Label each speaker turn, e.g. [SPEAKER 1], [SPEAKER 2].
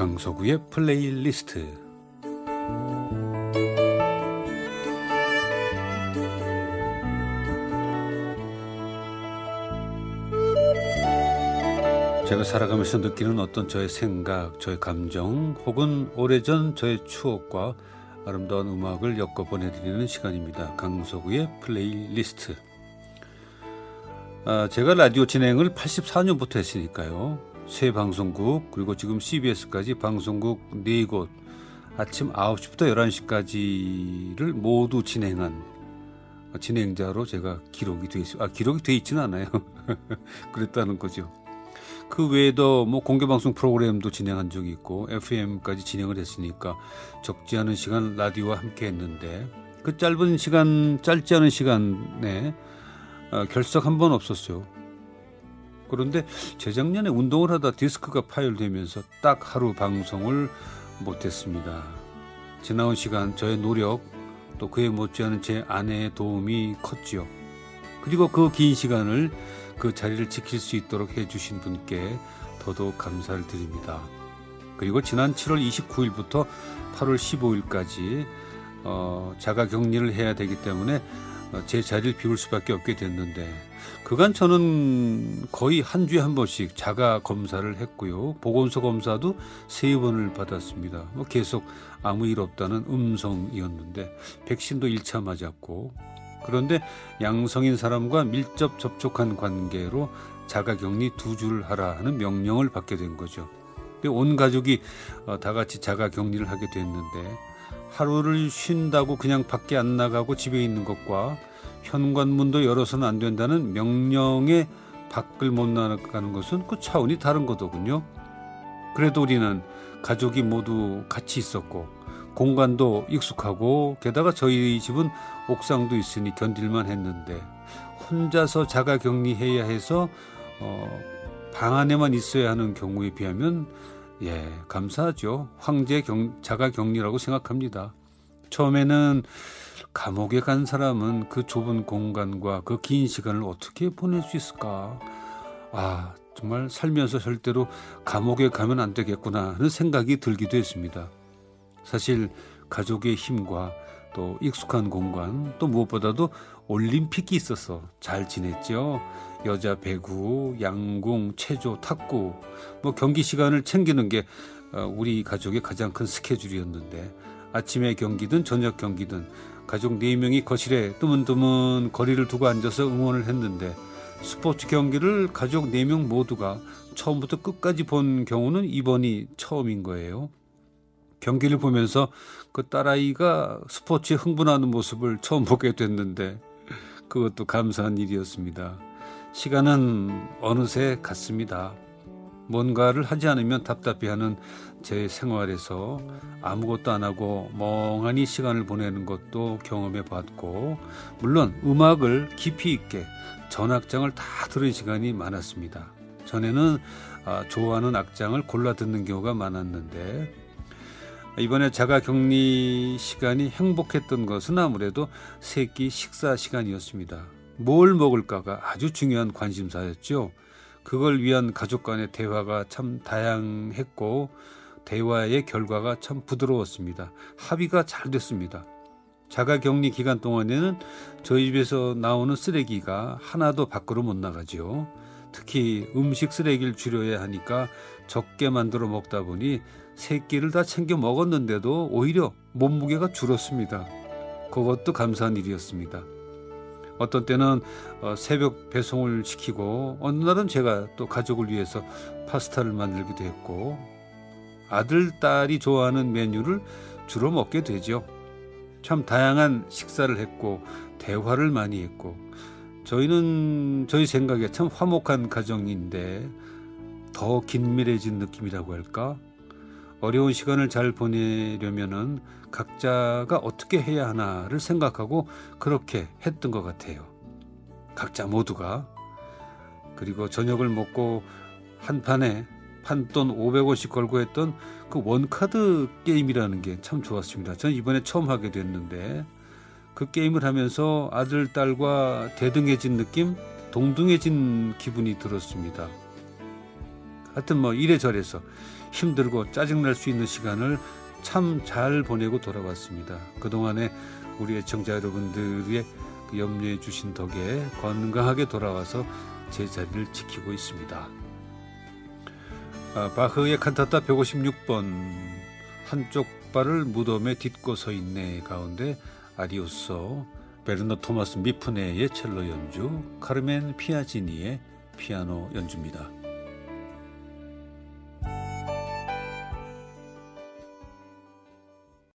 [SPEAKER 1] 강석우의 플레이리스트 제가 살아가면서 느끼는 어떤 저의 생각, 저의 감정 혹은 오래전 저의 추억과 아름다운 음악을 엮어 보내드리는 시간입니다. 강석우의 플레이리스트 아, 제가 라디오 진행을 84년부터 했으니까요. 세 방송국 그리고 지금 CBS까지 방송국 4곳 아침 9시부터 11시까지를 모두 진행한 진행자로 제가 기록이 돼 있어요. 아, 기록이 돼 있지는 않아요. 그랬다는 거죠. 그 외에도 뭐 공개 방송 프로그램도 진행한 적이 있고 FM까지 진행을 했으니까 적지 않은 시간 라디오와 함께 했는데 그 짧은 시간, 짧지 않은 시간에 어, 결석 한 번 없었어요. 그런데 재작년에 운동을 하다 디스크가 파열되면서 딱 하루 방송을 못했습니다. 지나온 시간 저의 노력 또 그에 못지않은 제 아내의 도움이 컸지요. 그리고 그 긴 시간을 그 자리를 지킬 수 있도록 해주신 분께 더더욱 감사를 드립니다. 그리고 지난 7월 29일부터 8월 15일까지 어, 자가 격리를 해야 되기 때문에 어, 제 자리를 비울 수밖에 없게 됐는데 그간 저는 거의 한 주에 한 번씩 자가 검사를 했고요. 보건소 검사도 세 번을 받았습니다. 뭐 계속 아무 일 없다는 음성이었는데 백신도 1차 맞았고 그런데 양성인 사람과 밀접 접촉한 관계로 자가 격리 두줄 하라 하는 명령을 받게 된 거죠. 온 가족이 어, 다 같이 자가 격리를 하게 됐는데 하루를 쉰다고 그냥 밖에 안 나가고 집에 있는 것과 현관문도 열어서는 안 된다는 명령에 밖을 못 나가는 것은 그 차원이 다른 거더군요. 그래도 우리는 가족이 모두 같이 있었고 공간도 익숙하고 게다가 저희 집은 옥상도 있으니 견딜만 했는데 혼자서 자가 격리해야 해서 어, 방 안에만 있어야 하는 경우에 비하면 예, 감사하죠. 황제 경, 자가 격리라고 생각합니다. 처음에는 감옥에 간 사람은 그 좁은 공간과 그 긴 시간을 어떻게 보낼 수 있을까? 아, 정말 살면서 절대로 감옥에 가면 안 되겠구나 하는 생각이 들기도 했습니다. 사실 가족의 힘과 또 익숙한 공간 또 무엇보다도 올림픽이 있어서 잘 지냈죠. 여자 배구, 양궁, 체조, 탁구 뭐 경기 시간을 챙기는 게 어, 우리 가족의 가장 큰 스케줄이었는데 아침에 경기든 저녁 경기든 가족 4명이 거실에 뜨문뜨문 거리를 두고 앉아서 응원을 했는데 스포츠 경기를 가족 4명 모두가 처음부터 끝까지 본 경우는 이번이 처음인 거예요. 경기를 보면서 그 딸아이가 스포츠에 흥분하는 모습을 처음 보게 됐는데 그것도 감사한 일이었습니다. 시간은 어느새 갔습니다. 뭔가를 하지 않으면 답답해하는 제 생활에서 아무것도 안 하고 멍하니 시간을 보내는 것도 경험해 봤고, 물론 음악을 깊이 있게 전악장을 다 들은 시간이 많았습니다. 전에는 아, 좋아하는 악장을 골라 듣는 경우가 많았는데, 이번에 자가 격리 시간이 행복했던 것은 아무래도 새끼 식사 시간이었습니다. 뭘 먹을까가 아주 중요한 관심사였죠. 그걸 위한 가족 간의 대화가 참 다양했고 대화의 결과가 참 부드러웠습니다. 합의가 잘 됐습니다. 자가 격리 기간 동안에는 저희 집에서 나오는 쓰레기가 하나도 밖으로 못 나가죠. 특히 음식 쓰레기를 줄여야 하니까 적게 만들어 먹다 보니 세 끼를 다 챙겨 먹었는데도 오히려 몸무게가 줄었습니다. 그것도 감사한 일이었습니다. 어떤 때는 어, 새벽 배송을 시키고 어느 날은 제가 또 가족을 위해서 파스타를 만들기도 했고 아들 딸이 좋아하는 메뉴를 주로 먹게 되죠. 참 다양한 식사를 했고 대화를 많이 했고 저희는 저희 생각에 참 화목한 가정인데 더 긴밀해진 느낌이라고 할까? 어려운 시간을 잘 보내려면은 각자가 어떻게 해야 하나를 생각하고 그렇게 했던 것 같아요. 각자 모두가. 그리고 저녁을 먹고 한 판에 판돈 500원씩 걸고 했던 그 원카드 게임이라는 게 참 좋았습니다. 전 이번에 처음 하게 됐는데 그 게임을 하면서 아들, 딸과 대등해진 느낌, 동등해진 기분이 들었습니다. 하여튼 뭐 이래저래서 힘들고 짜증날 수 있는 시간을 참 잘 보내고 돌아왔습니다. 그동안에 우리 애청자 여러분들의 그 염려해 주신 덕에 건강하게 돌아와서 제 자리를 지키고 있습니다. 아, 바흐의 칸타타 156번 한쪽 발을 무덤에 딛고 서 있네 가운데 아리오소 베르너 토마스 미프네의 첼로 연주 카르멘 피아지니의 피아노 연주입니다.